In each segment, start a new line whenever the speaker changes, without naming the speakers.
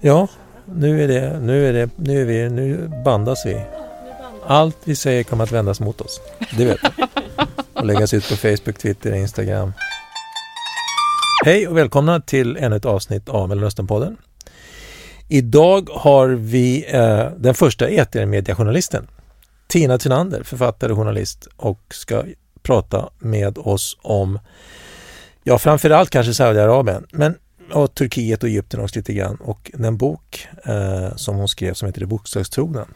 Ja, nu är det, nu är det, nu är vi, nu bandas vi. Allt vi säger kommer att vändas mot oss. Det vet du. Och läggas ut på Facebook, Twitter, Instagram. Hej och välkomna till ännu ett avsnitt av Mellanösternpodden. Idag har vi eh, den första etermediajournalisten Tina Tynander, författare och journalist och ska prata med oss om, ja framförallt kanske Saudiarabien, men och Turkiet och Egypten också lite grann och den bok eh, som hon skrev som heter Det bokstavstrogna.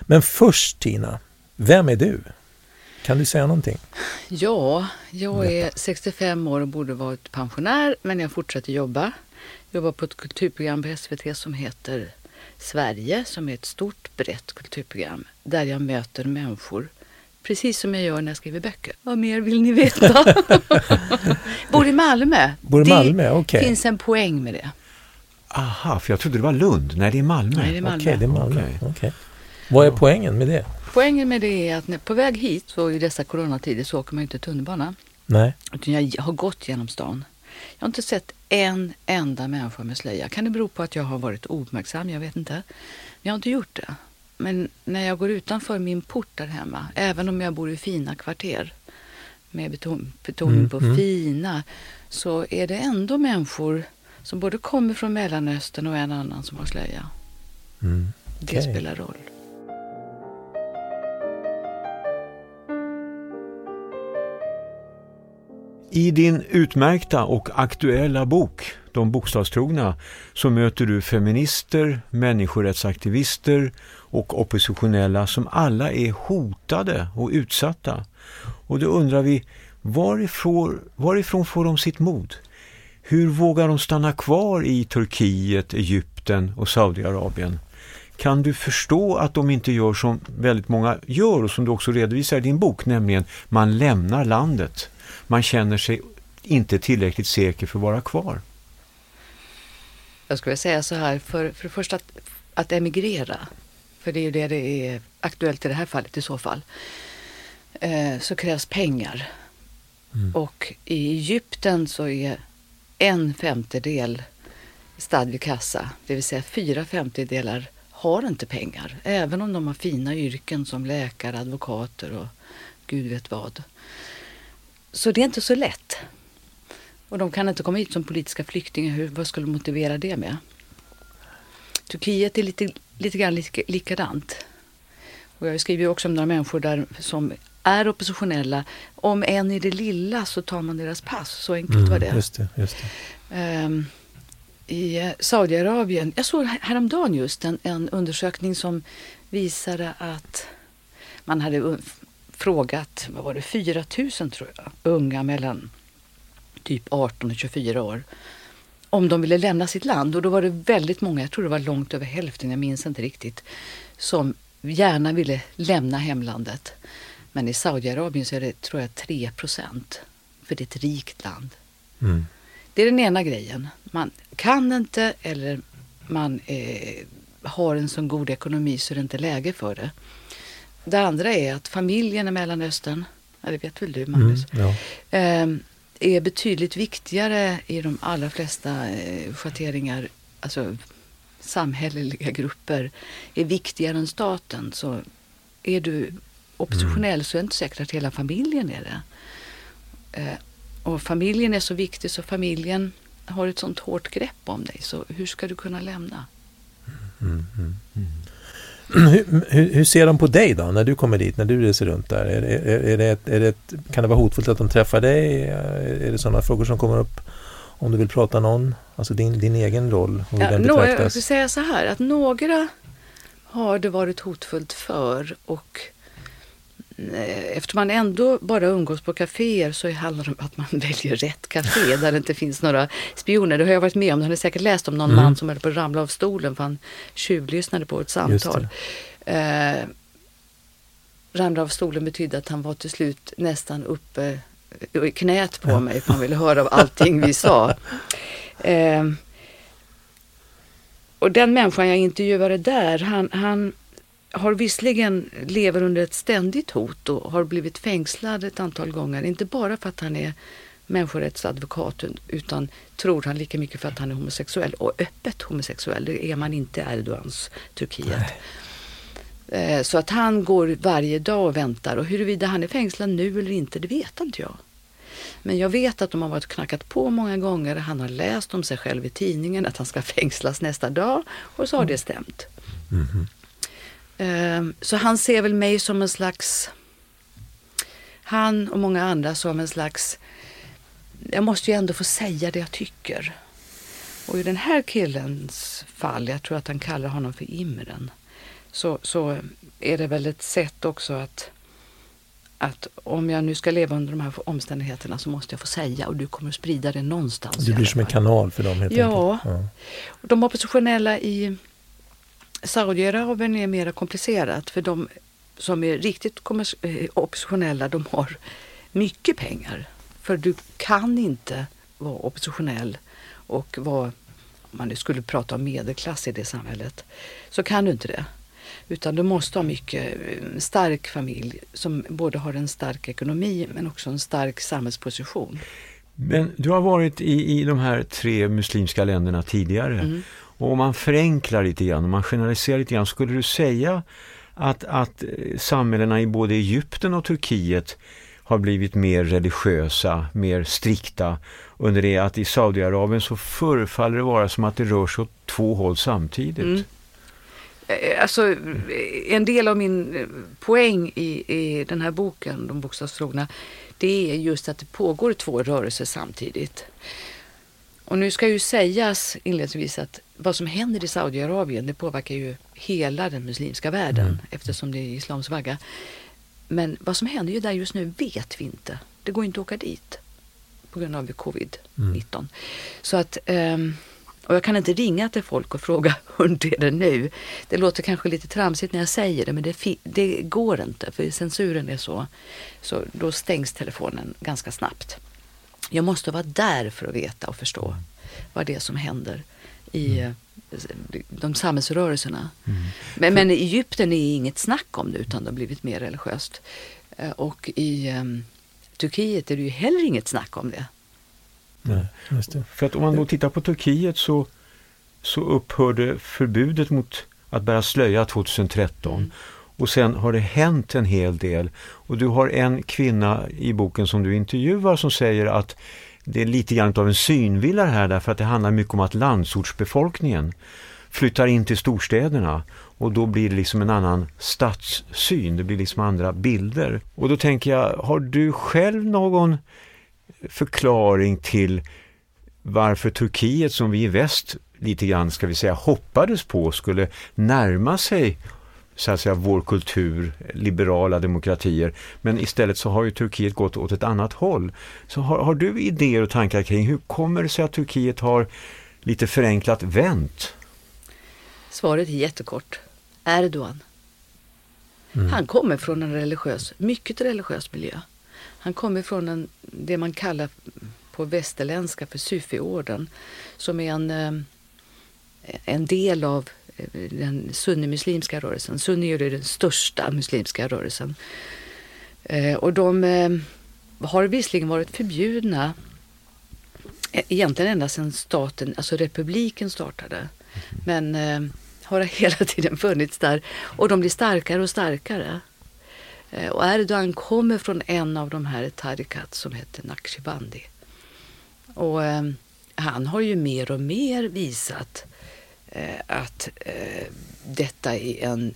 Men först Tina, vem är du? Kan du säga någonting?
Ja, jag är 65 år och borde varit pensionär men jag fortsätter jobba. Jobbar på ett kulturprogram på SVT som heter Sverige som är ett stort brett kulturprogram där jag möter människor Precis som jag gör när jag skriver böcker. Vad mer vill ni veta? Bor i Malmö.
Bor i Malmö, okej.
Det finns en poäng med det.
Aha, för jag trodde det var Lund. Nej, det är Malmö.
Nej, det är Malmö.
Okej, det är Malmö.
Okej.
Okej. Vad är poängen med det?
Poängen med det är att när, på väg hit, så i dessa coronatider, så åker man inte tunnelbana.
Nej.
Utan jag har gått genom stan. Jag har inte sett en enda människa med slöja. Kan det bero på att jag har varit ouppmärksam? Jag vet inte. Men jag har inte gjort det. Men när jag går utanför min port där hemma, även om jag bor i fina kvarter med beton, betoning
Mm,
på
mm.
fina, så är det ändå människor som både kommer från Mellanöstern och en annan som har slöja.
Mm.
Det
Okej.
spelar roll.
I din utmärkta och aktuella bok De bokstavstrogna så möter du feminister, människorättsaktivister och oppositionella som alla är hotade och utsatta. Och då undrar vi, varifrån, varifrån får de sitt mod? Hur vågar de stanna kvar i Turkiet, Egypten och Saudiarabien? Kan du förstå att de inte gör som väldigt många gör och som du också redovisar i din bok, nämligen man lämnar landet. Man känner sig inte tillräckligt säker för att vara kvar.
Jag skulle säga så här, för, för det första att, att emigrera, för det är ju det det är aktuellt i det här fallet i så fall, eh, så krävs pengar.
Mm.
Och i Egypten så är en femtedel stadd vid kassa, det vill säga fyra femtedelar har inte pengar, även om de har fina yrken som läkare, advokater och gud vet vad. Så det är inte så lätt. Och de kan inte komma hit som politiska flyktingar. Hur, vad skulle motivera det med? Turkiet är lite, lite grann lika, likadant. Och jag skriver också om några människor där som är oppositionella. Om än i det lilla så tar man deras pass. Så enkelt var det.
Mm, just det, just det.
Ehm, I eh, Saudiarabien, jag såg häromdagen just en, en undersökning som visade att man hade frågat, vad var det, 4 000 tror jag, unga mellan typ 18 och 24 år om de ville lämna sitt land. Och då var det väldigt många, jag tror det var långt över hälften, jag minns inte riktigt, som gärna ville lämna hemlandet. Men i Saudiarabien så är det, tror jag, 3 procent. För det är ett rikt land.
Mm.
Det är den ena grejen. Man kan inte eller man eh, har en så god ekonomi så det är inte läge för det. Det andra är att familjen i Mellanöstern, ja, det vet väl du
Mm.
Magnus,
Ja.
eh, är betydligt viktigare i de allra flesta eh, schatteringar, alltså samhälleliga grupper, är viktigare än staten. Så är du oppositionell så är det inte säkert att hela familjen är det. Eh, och familjen är så viktig så familjen har ett sånt hårt grepp om dig. Så hur ska du kunna lämna?
Mm, mm. Hur, hur, ser de på dig då, när du kommer dit, när du reser runt där? Är, är, är det ett, är det ett, kan det vara hotfullt att de träffar dig? Är det sådana frågor som kommer upp om du vill prata någon? Alltså din, din egen roll och hur
Ja,
den
några, jag
betraktas?
ska säga så här att några har det varit hotfullt för och eh, eftersom man ändå bara umgås på kaféer så handlar det om att man väljer rätt café där det inte finns några spioner. Det har jag varit med om. Du har ni säkert läst om någon
Mm.
man som höll på att ramla av stolen för han tjuvlyssnade på ett samtal. Eh, ramla av stolen betydde att han var till slut nästan uppe i knät på
Ja.
mig för han ville höra av allting vi sa. Eh, och den människan jag intervjuade där, han, han har visserligen lever under ett ständigt hot och har blivit fängslad ett antal gånger. Inte bara för att han är människorättsadvokat utan tror han lika mycket för att han är homosexuell och öppet homosexuell. Det är man inte i Erdogans Turkiet. Nej. Eh, så att han går varje dag och väntar och huruvida han är fängslad nu eller inte, det vet inte jag. Men jag vet att de har varit knackat på många gånger. Han har läst om sig själv i tidningen att han ska fängslas nästa dag och så har det stämt. Mm. Så han ser väl mig som en slags, han och många andra som en slags, jag måste ju ändå få säga det jag tycker. Och i den här killens fall, jag tror att han kallar honom för Imren, så, så är det väl ett sätt också att att om jag nu ska leva under de här omständigheterna så måste jag få säga och du kommer att sprida det någonstans.
Du blir som en kanal för dem helt
ja. enkelt. Ja. De oppositionella i Saudiarabien är mer komplicerat för de som är riktigt eh, oppositionella de har mycket pengar. För du kan inte vara oppositionell och vara, om man nu skulle prata om medelklass i det samhället, så kan du inte det. Utan du måste ha mycket eh, stark familj som både har en stark ekonomi men också en stark samhällsposition.
Men du har varit i, i de här tre muslimska länderna tidigare. Mm. Och om man förenklar lite grann, om man generaliserar lite grann, skulle du säga att, att eh, samhällena i både Egypten och Turkiet har blivit mer religiösa, mer strikta under det att i Saudiarabien så förefaller det vara som att det rör sig åt två håll samtidigt. Mm.
Eh, alltså, eh, en del av min poäng i, i den här boken, De bokstavstrogna, det är just att det pågår två rörelser samtidigt. Och nu ska ju sägas inledningsvis att vad som händer i Saudiarabien det påverkar ju hela den muslimska världen mm. eftersom det är islams vagga. Men vad som händer ju där just nu vet vi inte. Det går inte att åka dit på grund av covid-19. Mm. Så att um, och jag kan inte ringa till folk och fråga hur är det nu. Det låter kanske lite tramsigt när jag säger det men det, det går inte för censuren är så. Så då stängs telefonen ganska snabbt. Jag måste vara där för att veta och förstå vad det är som händer i. Eh, de samhällsrörelserna. Mm. Men, men i Egypten är inget snack om det utan det har blivit mer religiöst. Eh, och i um, Turkiet är det ju heller inget snack om det.
Nej, För att om man då tittar på Turkiet så, så upphörde förbudet mot att bära slöja 2013. Mm. Och sen har det hänt en hel del. Och du har en kvinna i boken som du intervjuar som säger att det är lite grann av en synvilla här därför att det handlar mycket om att landsortsbefolkningen flyttar in till storstäderna och då blir det liksom en annan stadssyn, det blir liksom andra bilder. Och då tänker jag, har du själv någon förklaring till varför Turkiet som vi i väst lite grann ska vi säga hoppades på skulle närma sig så att säga vår kultur, liberala demokratier. Men istället så har ju Turkiet gått åt ett annat håll. Så har, har du idéer och tankar kring hur kommer det sig att Turkiet har lite förenklat vänt?
Svaret är jättekort. Erdogan. Mm. Han kommer från en religiös, mycket religiös miljö. Han kommer från en, det man kallar på västerländska för Sufiorden som är en, eh, en del av den sunnimuslimska rörelsen. Sunni är den största muslimska rörelsen. Eh, och de eh, har visserligen varit förbjudna eh, egentligen ända sedan staten, alltså republiken startade. Men har hela tiden funnits där och de blir starkare och starkare. Och Erdogan kommer från en av de här tarikat som heter Naqshbandi. Och han har ju mer och mer visat att eh, detta är en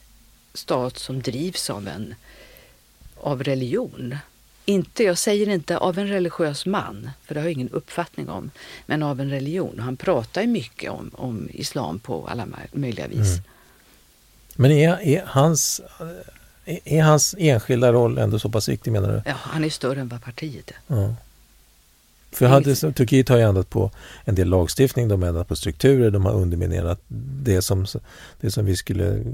stat som drivs av en av religion. Inte, jag säger inte av en religiös man, för det har jag ingen uppfattning om, men av en religion. Han pratar ju mycket om, om islam på alla möjliga vis. Mm.
Men är, är hans är hans enskilda roll ändå så pass viktig menar du?
Ja, han är större än vad partiet är. Ja.
För hade, Turkiet har ju ändrat på en del lagstiftning, de har ändrat på strukturer, de har underminerat det som, det som vi skulle,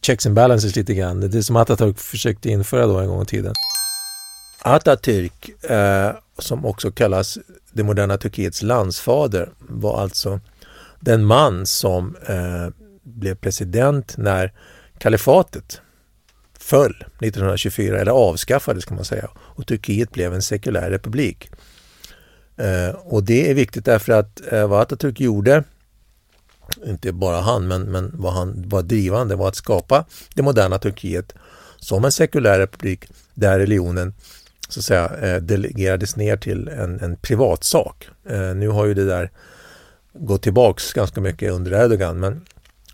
checks and balances lite grann, det som Atatürk försökte införa då en gång i tiden. Atatürk, eh, som också kallas det moderna Turkiets landsfader, var alltså den man som eh, blev president när kalifatet föll 1924, eller avskaffades kan man säga, och Turkiet blev en sekulär republik. Eh, och det är viktigt därför att eh, vad Atatürk gjorde, inte bara han, men, men vad han var drivande var att skapa det moderna Turkiet som en sekulär republik där religionen så att säga eh, delegerades ner till en, en privatsak. Eh, nu har ju det där gått tillbaks ganska mycket under Erdogan men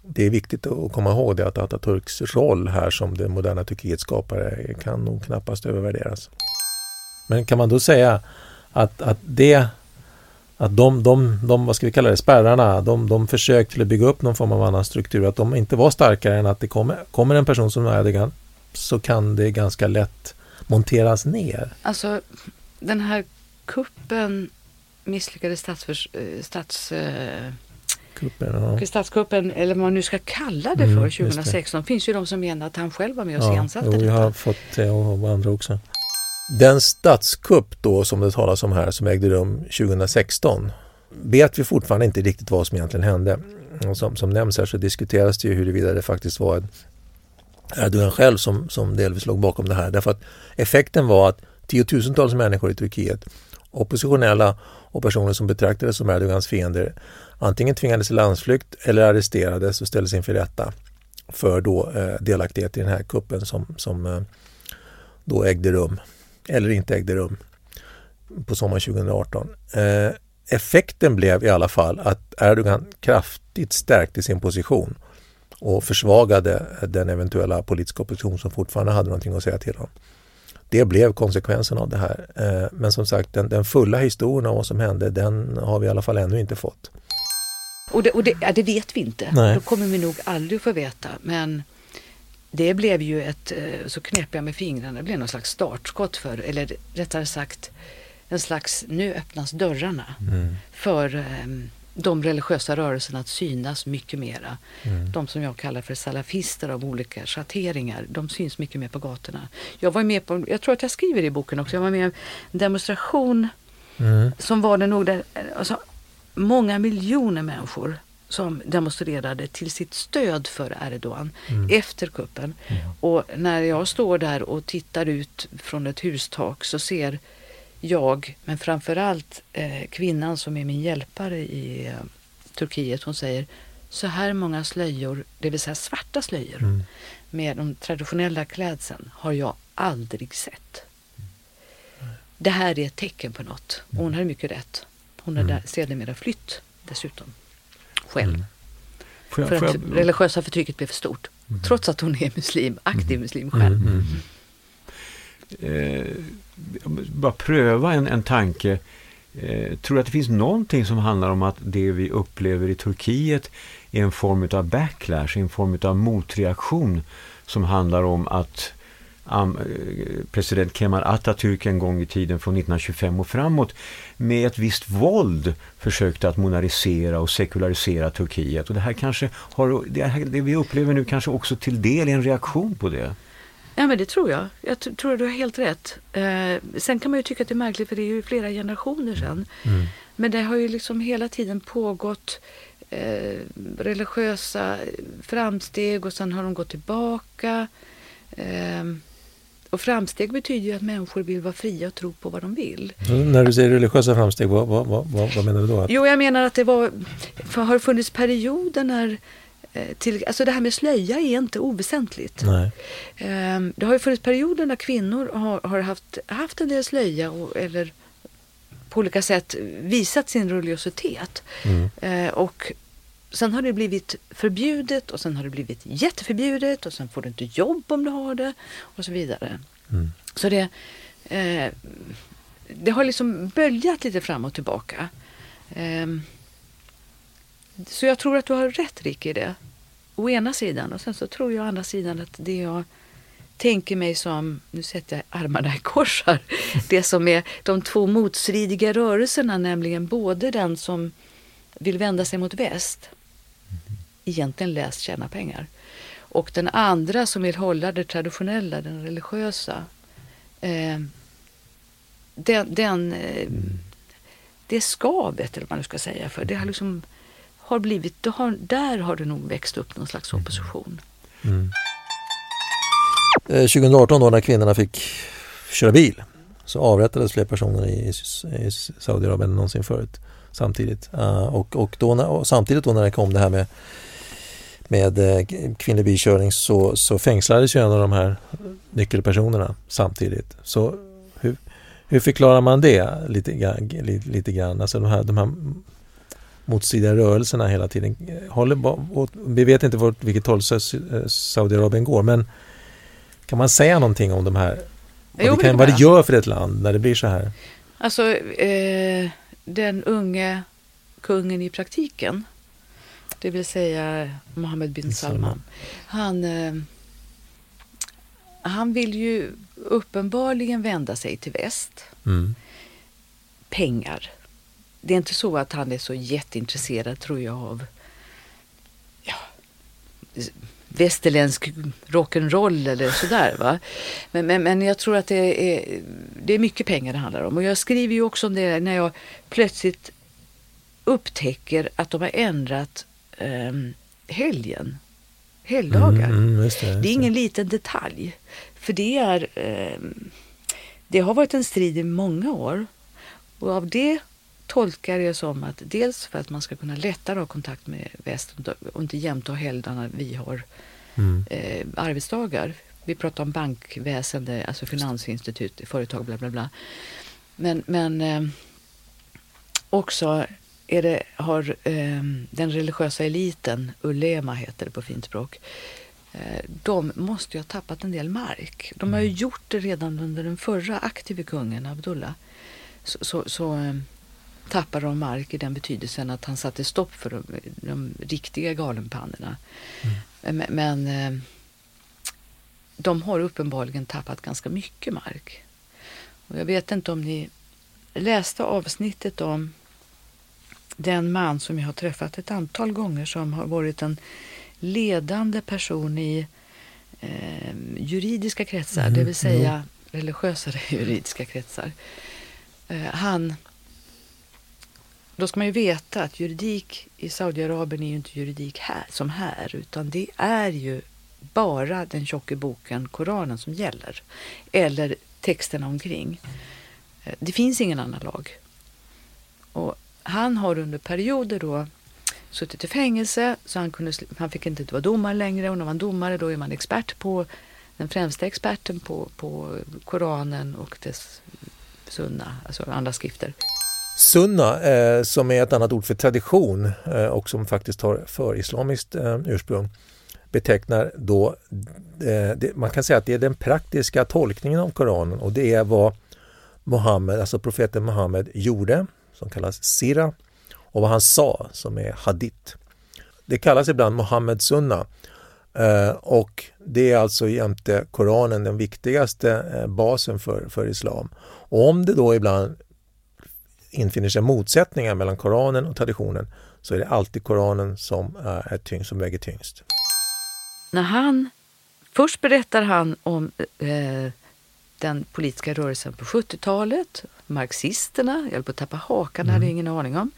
det är viktigt att komma ihåg det att Atatürks roll här som det moderna Turkiets skapare kan nog knappast övervärderas. Men kan man då säga att, att det att de, de, de, vad ska vi kalla det, spärrarna, de, de försök till att bygga upp någon form av annan struktur, att de inte var starkare än att det kommer, kommer en person som Erdogan så kan det ganska lätt monteras ner.
Alltså den här kuppen misslyckade statsförs, eh, stats, eh,
Kuppen, ja.
statskuppen, eller vad man nu ska kalla det för,
Mm, just det.
2016. Det finns ju de som menar att han själv var med och
Ja,
iscensatte
jo, jag
detta.
har fått det och andra också. Den statskupp då som det talas om här som ägde rum 2016 vet vi fortfarande inte riktigt vad som egentligen hände. Och som, som nämns här så diskuteras det ju huruvida det faktiskt var Erdogan själv som, som delvis låg bakom det här. Därför att effekten var att tiotusentals människor i Turkiet, oppositionella och personer som betraktades som Erdogans fiender, antingen tvingades i landsflykt eller arresterades och ställdes inför rätta för då eh, delaktighet i den här kuppen som, som eh, då ägde rum, eller inte ägde rum, på sommaren 2018. Eh, effekten blev i alla fall att Erdogan kraftigt stärkte sin position och försvagade den eventuella politiska opposition som fortfarande hade någonting att säga till om. Det blev konsekvensen av det här. Eh, Men som sagt, den, den fulla historien av vad som hände, den har vi i alla fall ännu inte fått.
Och, det, och det, ja, det vet vi inte.
Nej.
Då kommer vi nog aldrig få veta. Men det blev ju ett, eh, så knäpp jag med fingrarna, det blev någon slags startskott för, eller rättare sagt en slags, nu öppnas dörrarna för eh, de religiösa rörelserna att synas mycket mera.
Mm.
De som jag kallar för salafister av olika schatteringar, de syns mycket mer på gatorna. Jag var med på, jag tror att jag skriver i boken också, jag var med i en demonstration
Mm.
som var det nog där, alltså, många miljoner människor som demonstrerade till sitt stöd för Erdogan efter kuppen. Och när jag står där och tittar ut från ett hustak så ser jag, men framförallt eh, kvinnan som är min hjälpare i eh, Turkiet, hon säger så här många slöjor, det vill säga svarta slöjor,
Mm.
med de traditionella klädseln har jag aldrig sett. Det här är ett tecken på något. Och hon hade mycket rätt. Hon har där sedermera flytt dessutom. Själv.
Får jag,
För att
jag,
religiösa förtrycket blev för stort. Trots att hon är muslim, aktiv muslim själv.
Mm.
eh, bara pröva en, en tanke. Eh, tror du att det finns någonting som handlar om att det vi upplever i Turkiet är en form av backlash, en form av motreaktion som handlar om att president Kemal Atatürk en gång i tiden från 1925 och framåt med ett visst våld försökte att monarkisera och sekularisera Turkiet. Och det här kanske har, det, här, det vi upplever nu kanske också till del är en reaktion på det.
Ja men det tror jag. Jag tror du har helt rätt. Eh, sen kan man ju tycka att det är märkligt för det är ju flera generationer sedan.
Mm.
Men det har ju liksom hela tiden pågått eh, religiösa framsteg och sen har de gått tillbaka. Eh, och framsteg betyder ju att människor vill vara fria och tro på vad de vill.
Så när du säger religiösa framsteg, vad, vad, vad, vad menar du då?
Jo, jag menar att det var, har funnits perioder när eh, till, alltså det här med slöja är inte oväsentligt.
nej.
Ehm, Det har ju funnits perioder när kvinnor har, har haft, haft en del slöja och, eller på olika sätt visat sin religiositet.
Mm.
Eh, och sen har det blivit förbjudet och sen har det blivit jätteförbjudet och sen får du inte jobb om du har det och så vidare.
Mm.
Så det, eh, det har liksom böljat lite fram och tillbaka. Ehm, så jag tror att du har rätt Rick i det. Å ena sidan. Och sen så tror jag å andra sidan att det jag tänker mig som, nu sätter jag armarna i kors här, det som är de två motstridiga rörelserna, nämligen både den som vill vända sig mot väst, egentligen läst tjäna pengar, och den andra som vill hålla det traditionella, den religiösa. Eh, den, den, eh, det skavet, eller vad man nu ska säga, för det har liksom har blivit, det har, där har det nog växt upp någon slags opposition.
Mm. Eh, 2018 då när kvinnorna fick köra bil så avrättades fler personer i, i Saudiarabien än någonsin förut samtidigt. Uh, och, och, då och samtidigt då när det kom det här med med eh, kvinnlig bilkörning så, så fängslades ju en av de här nyckelpersonerna samtidigt. Så hur, hur förklarar man det lite, lite, lite grann? Alltså de här, de här motstridiga rörelserna hela tiden. Håller, och vi vet inte vart, vilket håll Saudiarabien går men kan man säga någonting om de här vad, jo, det, kan, vad det gör för ett land när det blir så här?
Alltså eh, den unge kungen i praktiken det vill säga Mohammed bin Salman. Han, eh, han vill ju uppenbarligen vända sig till väst. Mm. Pengar. Det är inte så att han är så jätteintresserad, tror jag, av ja, västerländsk rock'n'roll eller sådär. Va? Men, men, men jag tror att det är, det är mycket pengar det handlar om. Och jag skriver ju också om det när jag plötsligt upptäcker att de har ändrat eh, helgen. Helgdagar. Mm, mm, just det, just det. det, är ingen liten detalj. För det är eh, Det har varit en strid i många år. Och av det tolkar jag som att dels för att man ska kunna lättare ha kontakt med väst och inte jämt ha helgdagar vi har mm. eh, arbetsdagar. Vi pratar om bankväsende, alltså finansinstitut, företag, bla bla bla. Men, men eh, också är det, har eh, den religiösa eliten, ulema heter det på fint språk, eh, de måste ju ha tappat en del mark. De har ju mm. gjort det redan under den förra aktive kungen Abdullah. Så, så, så eh, tappade de mark i den betydelsen att han satte stopp för de, de riktiga galenpannorna. Mm. Men, men eh, de har uppenbarligen tappat ganska mycket mark. Och jag vet inte om ni läste avsnittet om den man som jag har träffat ett antal gånger som har varit en ledande person i eh, juridiska kretsar, mm, det vill säga jo. religiösare juridiska kretsar. Eh, han, då ska man ju veta att juridik i Saudiarabien är ju inte juridik här, som här, utan det är ju bara den tjocka boken Koranen som gäller. Eller texterna omkring. Eh, det finns ingen annan lag. Och han har under perioder då suttit i fängelse så han, kunde, han fick inte vara domare längre. Och när man är domare då är man expert på den främsta experten på, på Koranen och dess sunna, alltså andra skrifter.
Sunna, eh, som är ett annat ord för tradition eh, och som faktiskt har för-islamiskt eh, ursprung, betecknar då, eh, det, man kan säga att det är den praktiska tolkningen av Koranen. Och det är vad Mohammed, alltså profeten Muhammed gjorde som kallas Sira och vad han sa som är Hadith. Det kallas ibland Mohammed Sunna eh, och det är alltså jämte Koranen den viktigaste eh, basen för, för islam. Och om det då ibland infinner sig motsättningar mellan Koranen och traditionen så är det alltid Koranen som eh, är tyngst, som väger tyngst.
När han, först berättar han om eh, den politiska rörelsen på 70-talet, marxisterna, jag höll på att tappa hakan, mm. hade ingen aning om.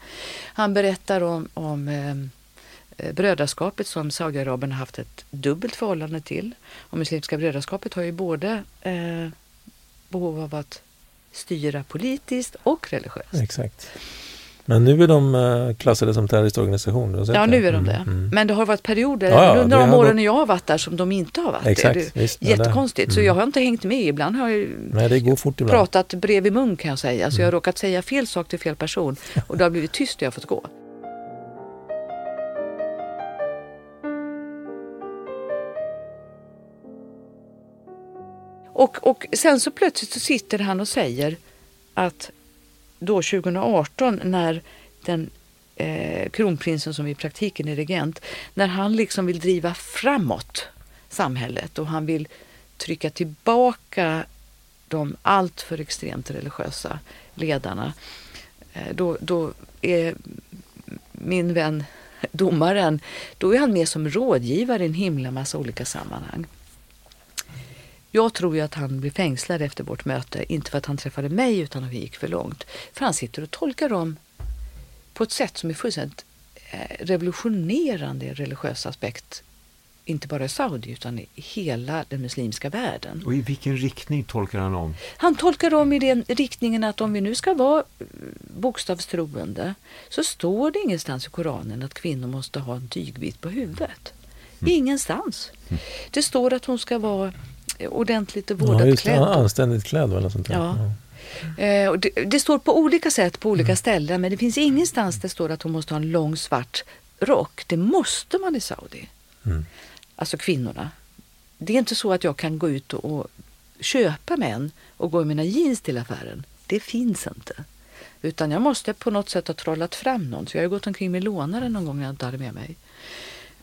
Han berättar om, om eh, brödraskapet som Saudiarabien har haft ett dubbelt förhållande till. Och Muslimska brödraskapet har ju både eh, behov av att styra politiskt och religiöst.
Exakt. Men nu är de eh, klassade som terroristorganisation?
Ja, nu är de mm, det. Mm. Men det har varit perioder ja, ja, under de åren gått... jag har varit där som de inte har varit
Exakt, det.
Visst, Jättekonstigt, mm. så jag har inte hängt med. Ibland har jag
Nej, det går fort ibland.
pratat bredvid mun kan jag säga. Så jag har mm. råkat säga fel sak till fel person och det har blivit tyst och jag har fått gå. Och, och sen så plötsligt så sitter han och säger att då 2018 när den eh, kronprinsen som i praktiken är regent, när han liksom vill driva framåt samhället och han vill trycka tillbaka de alltför extremt religiösa ledarna. Eh, då, då är min vän domaren, då är han med som rådgivare i en himla massa olika sammanhang. Jag tror ju att han blev fängslad efter vårt möte, inte för att han träffade mig utan att vi gick för långt. För han sitter och tolkar dem på ett sätt som är fullständigt eh, revolutionerande i religiös aspekt inte bara i Saudi utan i hela den muslimska världen.
Och i vilken riktning tolkar han om?
Han tolkar om i den riktningen att om vi nu ska vara eh, bokstavstroende så står det ingenstans i Koranen att kvinnor måste ha en tygbit på huvudet. Mm. Ingenstans. Mm. Det står att hon ska vara ordentligt vårdat ja, just, klädd.
Anständigt klädd eller sånt där.
Ja. ja. Eh, det, det, står på olika sätt på olika mm. ställen men det finns ingenstans det står att hon måste ha en lång svart rock. Det måste man i Saudi. Mm. Alltså kvinnorna. Det är inte så att jag kan gå ut och, och köpa män och gå i mina jeans till affären. Det finns inte. Utan jag måste på något sätt ha trollat fram någon. Så jag har gått omkring med lånare någon gång när jag inte hade med mig.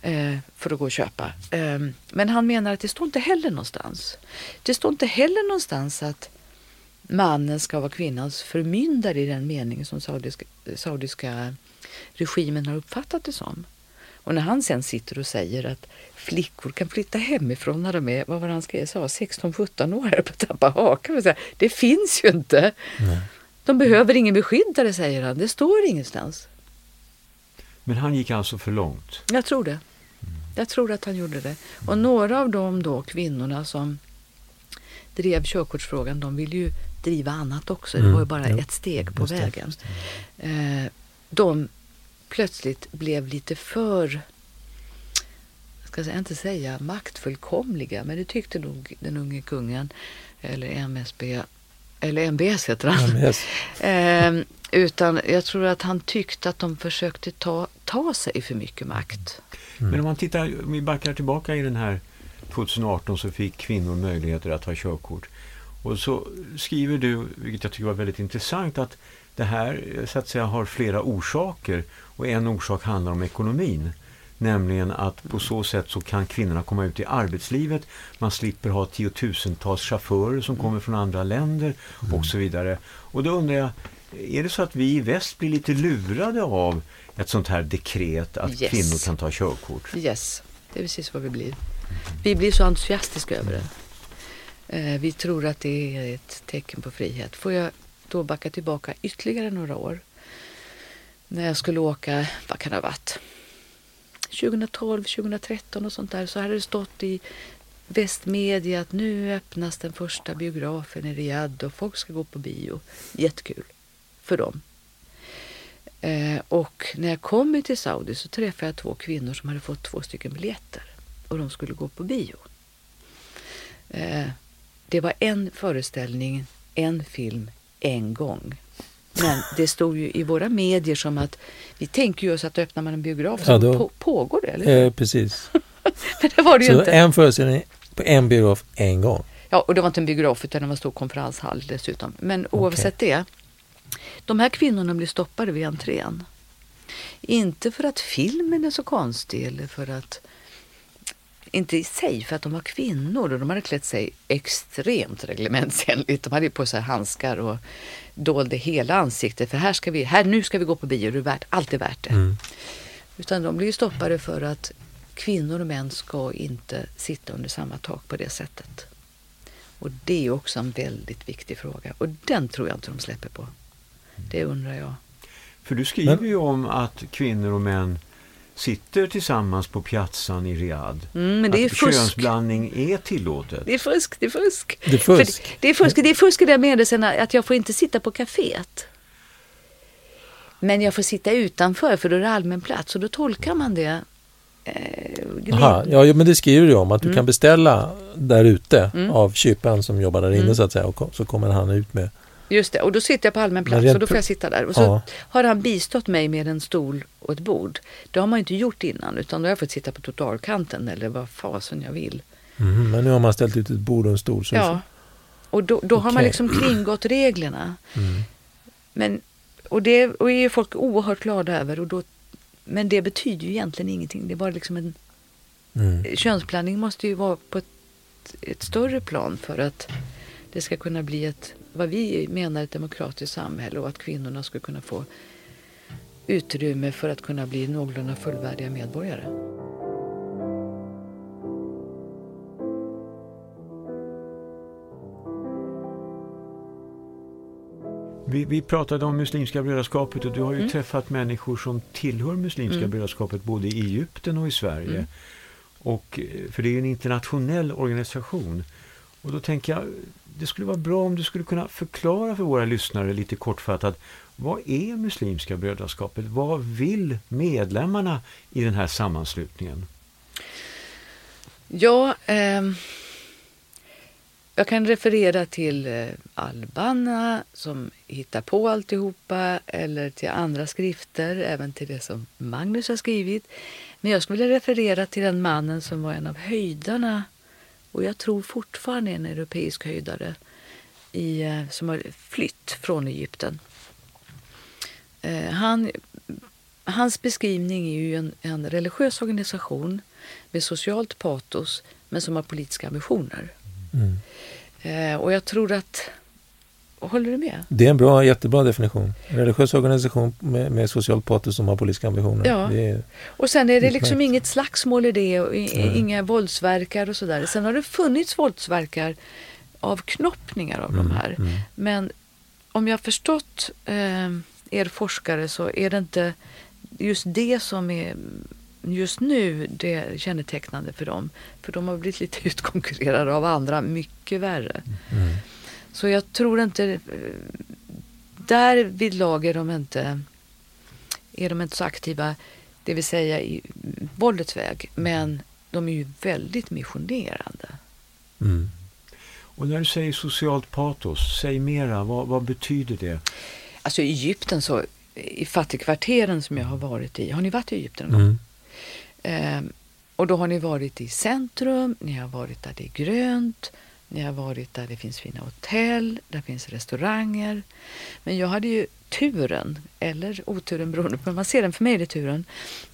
Eh, för att gå och köpa. Eh, men han menar att det står inte heller någonstans. Det står inte heller någonstans att mannen ska vara kvinnans förmyndare i den mening som saudiska, saudiska regimen har uppfattat det som. Och när han sen sitter och säger att flickor kan flytta hemifrån när de är, vad var han skrev, 16-17 år på tappa hakan. Det finns ju inte. Nej. De behöver ingen beskyddare säger han, det står ingenstans.
Men han gick alltså för långt?
Jag tror det. Jag tror att han gjorde det. Och några av de då kvinnorna som drev körkortsfrågan, de vill ju driva annat också. Det var ju mm. bara ett steg på vägen. Eh, de plötsligt blev lite för, ska jag inte säga maktfullkomliga, men det tyckte nog den unge kungen, eller MSB, eller MBS heter han. MBS. eh, utan jag tror att han tyckte att de försökte ta, ta sig för mycket makt.
Mm. Men om man tittar, om vi backar tillbaka i den här 2018 så fick kvinnor möjligheter att ha körkort. Och så skriver du, vilket jag tycker var väldigt intressant, att det här så att säga har flera orsaker och en orsak handlar om ekonomin. Nämligen att på så sätt så kan kvinnorna komma ut i arbetslivet. Man slipper ha tiotusentals chaufförer som kommer från andra länder mm. och så vidare. Och då undrar jag, är det så att vi i väst blir lite lurade av ett sånt här dekret att yes. kvinnor kan ta körkort?
Yes, det är precis vad vi blir. Vi blir så entusiastiska över det. Eh, vi tror att det är ett tecken på frihet. Får jag då backa tillbaka ytterligare några år. När jag skulle åka, vad kan det ha varit? 2012, 2013 och sånt där så hade det stått i västmedia att nu öppnas den första biografen i Riyadh och folk ska gå på bio. Jättekul för dem. Eh, och när jag kom till Saudi så träffade jag två kvinnor som hade fått två stycken biljetter och de skulle gå på bio. Eh, det var en föreställning, en film, en gång. Men det stod ju i våra medier som att vi tänker ju oss att öppnar man en biograf så ja, då, på, pågår det. Eller?
Eh, precis.
Men det var det
så
ju inte.
en föreställning på en biograf en gång.
Ja, och det var inte en biograf utan det var en stor konferenshall dessutom. Men oavsett okay. det. De här kvinnorna blir stoppade vid entrén. Inte för att filmen är så konstig eller för att inte i sig för att de var kvinnor och de hade klätt sig extremt reglementsenligt. De hade på sig handskar och dolde hela ansiktet för här ska vi, här, nu ska vi gå på bio, det är värt, allt är värt det. Mm. Utan de blir stoppade för att kvinnor och män ska inte sitta under samma tak på det sättet. Och det är också en väldigt viktig fråga och den tror jag inte de släpper på. Det undrar jag.
För du skriver ju om att kvinnor och män sitter tillsammans på piazzan i Riyadh.
Mm, men det är
att
fusk.
könsblandning är tillåtet.
Det är fusk, det är fusk.
Det är fusk.
För det är fusk, det är fusk i den meningen att jag får inte sitta på kaféet. Men jag får sitta utanför för då är det allmän plats och då tolkar man det
Eh, Aha, ja, men det skriver du om att du mm. kan beställa där ute mm. av kyparen som jobbar där inne mm. så att säga och så kommer han ut med
Just det, och då sitter jag på allmän plats och då får jag sitta där. Och så ja. har han bistått mig med en stol och ett bord. Det har man inte gjort innan utan då har jag fått sitta på totalkanten eller vad fasen jag vill.
Mm, men nu har man ställt ut ett bord och en stol. Så
ja, och då, då okay. har man liksom kringgått reglerna. Mm. Men, och det och är folk oerhört glada över. Och då, men det betyder ju egentligen ingenting. Det är bara liksom en... Mm. Könsblandning måste ju vara på ett, ett större plan för att det ska kunna bli ett vad vi menar ett demokratiskt samhälle och att kvinnorna ska kunna få utrymme för att kunna bli någorlunda fullvärdiga medborgare.
Vi, vi, pratade om Muslimska brödraskapet och du har ju mm. träffat människor som tillhör Muslimska mm. brödraskapet både i Egypten och i Sverige. Mm. Och, eh, för det är en internationell organisation. Och då tänker jag, det skulle vara bra om du skulle kunna förklara för våra lyssnare lite kortfattat vad är Muslimska brödraskapet? Vad vill medlemmarna i den här sammanslutningen?
Ja, eh, jag kan referera till eh, Albana som hittar på alltihopa eller till andra skrifter, även till det som Magnus har skrivit. Men jag skulle vilja referera till den mannen som var en av höjdarna och jag tror fortfarande en europeisk höjdare i, eh, som har flytt från Egypten. Eh, han, hans beskrivning är ju en, en religiös organisation med socialt patos men som har politiska ambitioner. Mm. Eh, och jag tror att Håller du med?
Det är en bra, jättebra definition. Religiös organisation med, med socialt patos som har politiska ambitioner.
Ja.
Är
och sen är det liksom inget slagsmål i det och mm. inga våldsverkar och sådär. Sen har det funnits våldsverkar av knoppningar av mm. de här. Mm. Men om jag har förstått eh, er forskare så är det inte just det som är just nu det kännetecknande för dem. För de har blivit lite utkonkurrerade av andra mycket värre. Mm. Så jag tror inte... Där vid lag är de inte, är de inte så aktiva, det vill säga i våldets väg. Men de är ju väldigt missionerande.
Mm. Och när du säger socialt patos, säg mera. Vad, vad betyder det?
Alltså i Egypten så, i fattigkvarteren som jag har varit i. Har ni varit i Egypten någon gång? Mm. Eh, och då har ni varit i centrum, ni har varit där det är grönt, ni har varit där det finns fina hotell, där finns restauranger. Men jag hade ju turen, eller oturen beroende på hur man ser den, för mig är det turen,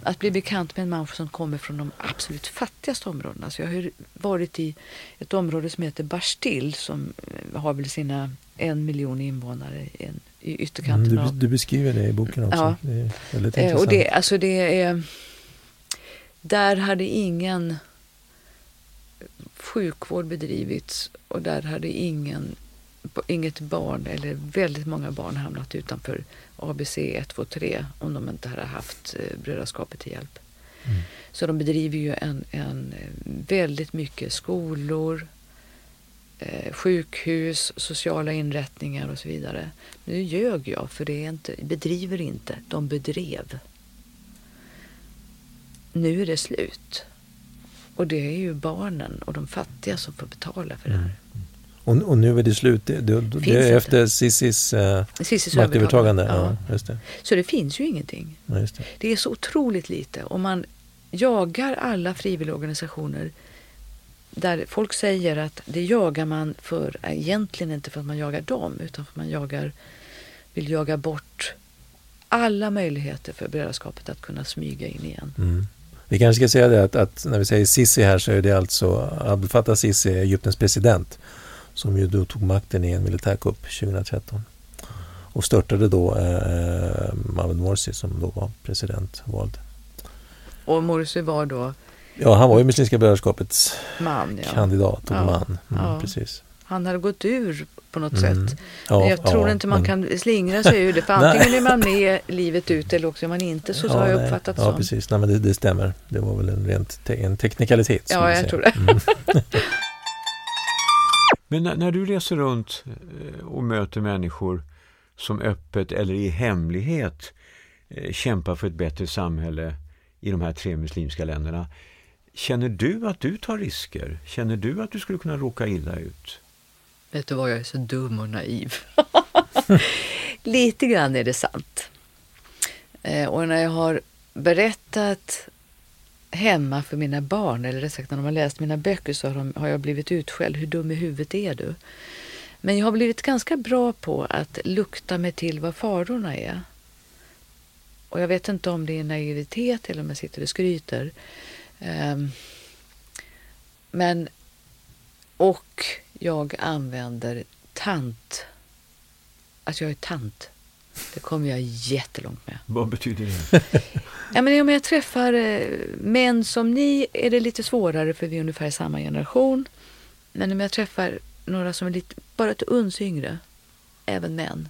att bli bekant med en man som kommer från de absolut fattigaste områdena. Så jag har varit i ett område som heter Barstil som eh, har väl sina en miljon invånare i, i ytterkanten.
Mm, du, du, beskriver det i boken också. Ja. Det är väldigt intressant.
Och det, alltså det är, där hade ingen sjukvård bedrivits och där hade ingen, inget barn eller väldigt många barn hamnat utanför ABC 123 om de inte hade haft eh, brödraskapet till hjälp. Mm. Så de bedriver ju en, en eh, väldigt mycket skolor, eh, sjukhus, sociala inrättningar och så vidare. Nu ljög jag för det är inte, bedriver inte, de bedrev. Nu är det slut. Och det är ju barnen och de fattiga som får betala för det här. Mm.
Och, och, nu är det slut, det, det, det är efter Cissis eh, maktövertagande? Ja.
Ja, just det. Så det finns ju ingenting. Ja, det. det. är så otroligt lite. Och man jagar alla frivilligorganisationer där folk säger att det jagar man för, egentligen inte för att man jagar dem, utan för att man jagar, vill jaga bort alla möjligheter för brödraskapet att kunna smyga in igen. Mm.
Vi kanske ska säga det att, att, när vi säger Sisi här så är det alltså Abdel Fattah Sisi, Egyptens president, som ju då tog makten i en militärkupp 2013 och störtade då eh, Mohamed Morsi som då var presidentvald.
Och Morsi var då?
Ja, han var ju Muslimska brödraskapets
man, ja.
kandidat och ja. man. Mm, ja. Precis.
Han hade gått ur på något mm. sätt. Ja, jag tror ja, inte man men... kan slingra sig ur det. För antingen är man med livet ut eller också är man inte. Så, ja, så har jag uppfattat det
Ja, precis. Nej, men det, det, stämmer. Det var väl en rent te en teknikalitet.
Ja, jag säga. tror det. Mm.
men när, när, du reser runt eh, och möter människor som öppet eller i hemlighet eh, kämpar för ett bättre samhälle i de här tre muslimska länderna. Känner du att du tar risker? Känner du att du skulle kunna råka illa ut?
Vet du vad, jag är så dum och naiv. Lite grann är det sant. Eh, och när jag har berättat hemma för mina barn, eller rätt sagt när de har läst mina böcker så har, de, har jag blivit utskälld. Hur dum i huvudet är du? Men jag har blivit ganska bra på att lukta mig till vad farorna är. Och jag vet inte om det är naivitet eller om jag sitter och skryter. Um, men, och jag använder tant. Att jag är tant. Det kommer jag jättelångt med.
Vad betyder det?
ja, men om jag träffar eh, män som ni är det lite svårare för vi är ungefär samma generation. Men om jag träffar några som är lite, bara ett uns yngre, även män,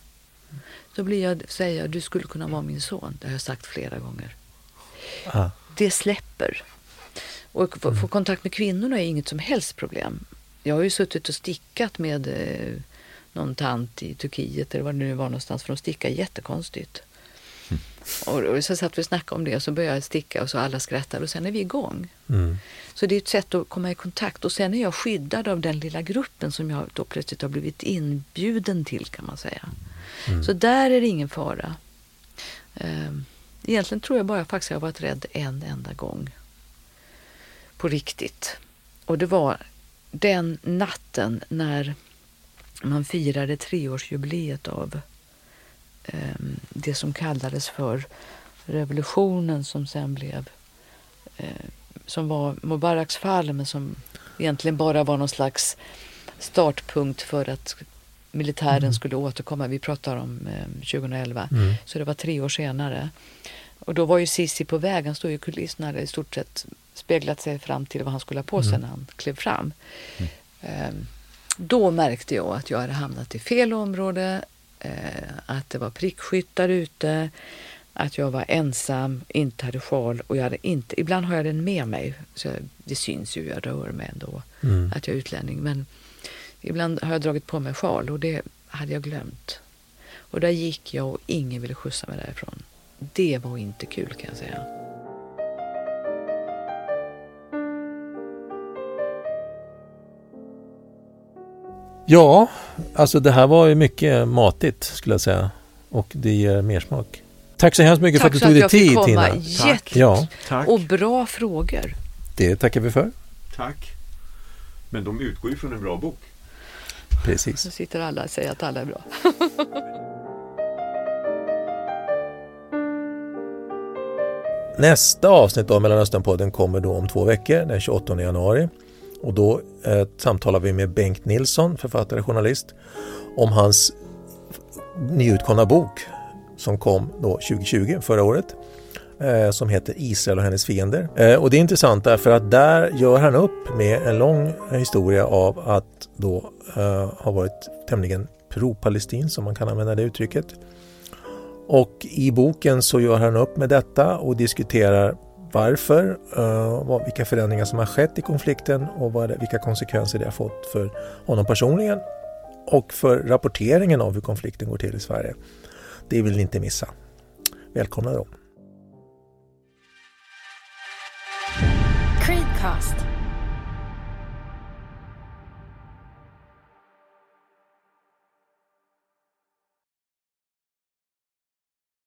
då blir jag, säger jag, du skulle kunna vara min son. Det har jag sagt flera gånger. Ah. Det släpper. Och få, få kontakt med kvinnorna är inget som helst problem. Jag har ju suttit och stickat med eh, någon tant i Turkiet eller var det nu var någonstans för de stickar jättekonstigt. Mm. Och, och så satt vi och snackade om det och så började jag sticka och så alla skrattade och sen är vi igång. Mm. Så det är ett sätt att komma i kontakt och sen är jag skyddad av den lilla gruppen som jag då plötsligt har blivit inbjuden till kan man säga. Mm. Så där är det ingen fara. Ehm, egentligen tror jag bara faktiskt jag har varit rädd en enda gång. På riktigt. Och det var den natten när man firade treårsjubileet av eh, det som kallades för revolutionen som sen blev eh, som var Mubaraks fall men som egentligen bara var någon slags startpunkt för att militären mm. skulle återkomma. Vi pratar om eh, 2011. Mm. Så det var tre år senare. Och då var ju Sissi på väg. Han stod i kulisserna i stort sett speglat sig fram till vad han skulle ha på sig mm. när han klev fram. Mm. Eh, då märkte jag att jag hade hamnat i fel område, eh, att det var prickskyttar ute, att jag var ensam, inte hade sjal och jag hade inte, ibland har jag den med mig, så det syns ju, jag rör mig ändå, mm. att jag är utlänning. Men ibland har jag dragit på mig sjal och det hade jag glömt. Och där gick jag och ingen ville skjutsa mig därifrån. Det var inte kul kan jag säga.
Ja, alltså det här var ju mycket matigt skulle jag säga. Och det ger mer smak. Tack så hemskt mycket
Tack
för att du tog dig tid Tina.
Tack Ja. Tack. Och bra frågor.
Det tackar vi för.
Tack. Men de utgår ju från en bra bok.
Precis.
Så sitter alla och säger att alla är bra.
Nästa avsnitt av Mellanösternpodden kommer då om två veckor, den 28 januari. Och då eh, samtalar vi med Bengt Nilsson, författare och journalist, om hans nyutkomna bok som kom då 2020, förra året, eh, som heter Israel och hennes fiender. Eh, och det är intressant därför att där gör han upp med en lång historia av att då eh, ha varit tämligen pro-palestin, som man kan använda det uttrycket. Och i boken så gör han upp med detta och diskuterar varför, eh, vilka förändringar som har skett i konflikten och vad vilka konsekvenser det har fått för honom personligen och för rapporteringen av hur konflikten går till i Sverige. Det vill ni inte missa. Välkomna då! Creedcast